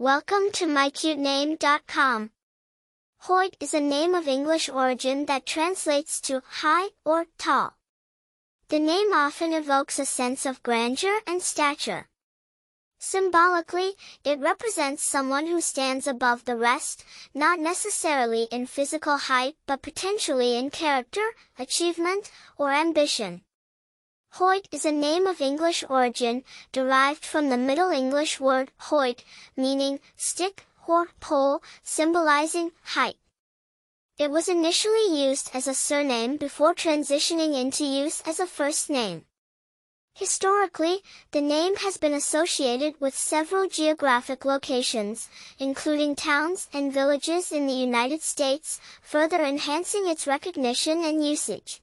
Welcome to mycutename.com. Hoyt is a name of English origin that translates to high or tall. The name often evokes a sense of grandeur and stature. Symbolically, it represents someone who stands above the rest, not necessarily in physical height but potentially in character, achievement, or ambition. Hoyt is a name of English origin, derived from the Middle English word hoyt, meaning stick or pole, symbolizing height. It was initially used as a surname before transitioning into use as a first name. Historically, the name has been associated with several geographic locations, including towns and villages in the United States, further enhancing its recognition and usage.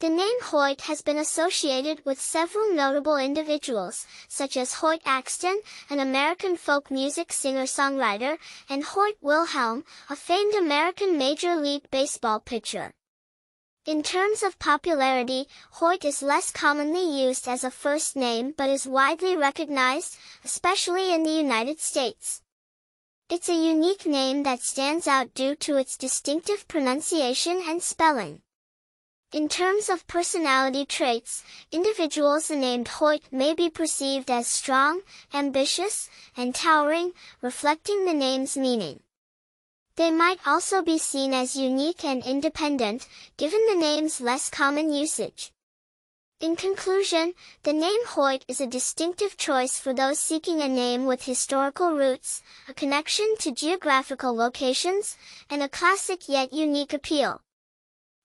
The name Hoyt has been associated with several notable individuals, such as Hoyt Axton, an American folk music singer-songwriter, and Hoyt Wilhelm, a famed American Major League Baseball pitcher. In terms of popularity, Hoyt is less commonly used as a first name but is widely recognized, especially in the United States. It's a unique name that stands out due to its distinctive pronunciation and spelling. In terms of personality traits, individuals named Hoyt may be perceived as strong, ambitious, and towering, reflecting the name's meaning. They might also be seen as unique and independent, given the name's less common usage. In conclusion, the name Hoyt is a distinctive choice for those seeking a name with historical roots, a connection to geographical locations, and a classic yet unique appeal.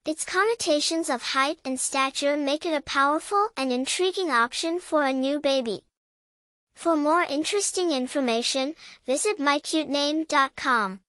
Its connotations of height and stature make it a powerful and intriguing option for a new baby. For more interesting information, visit mycutename.com.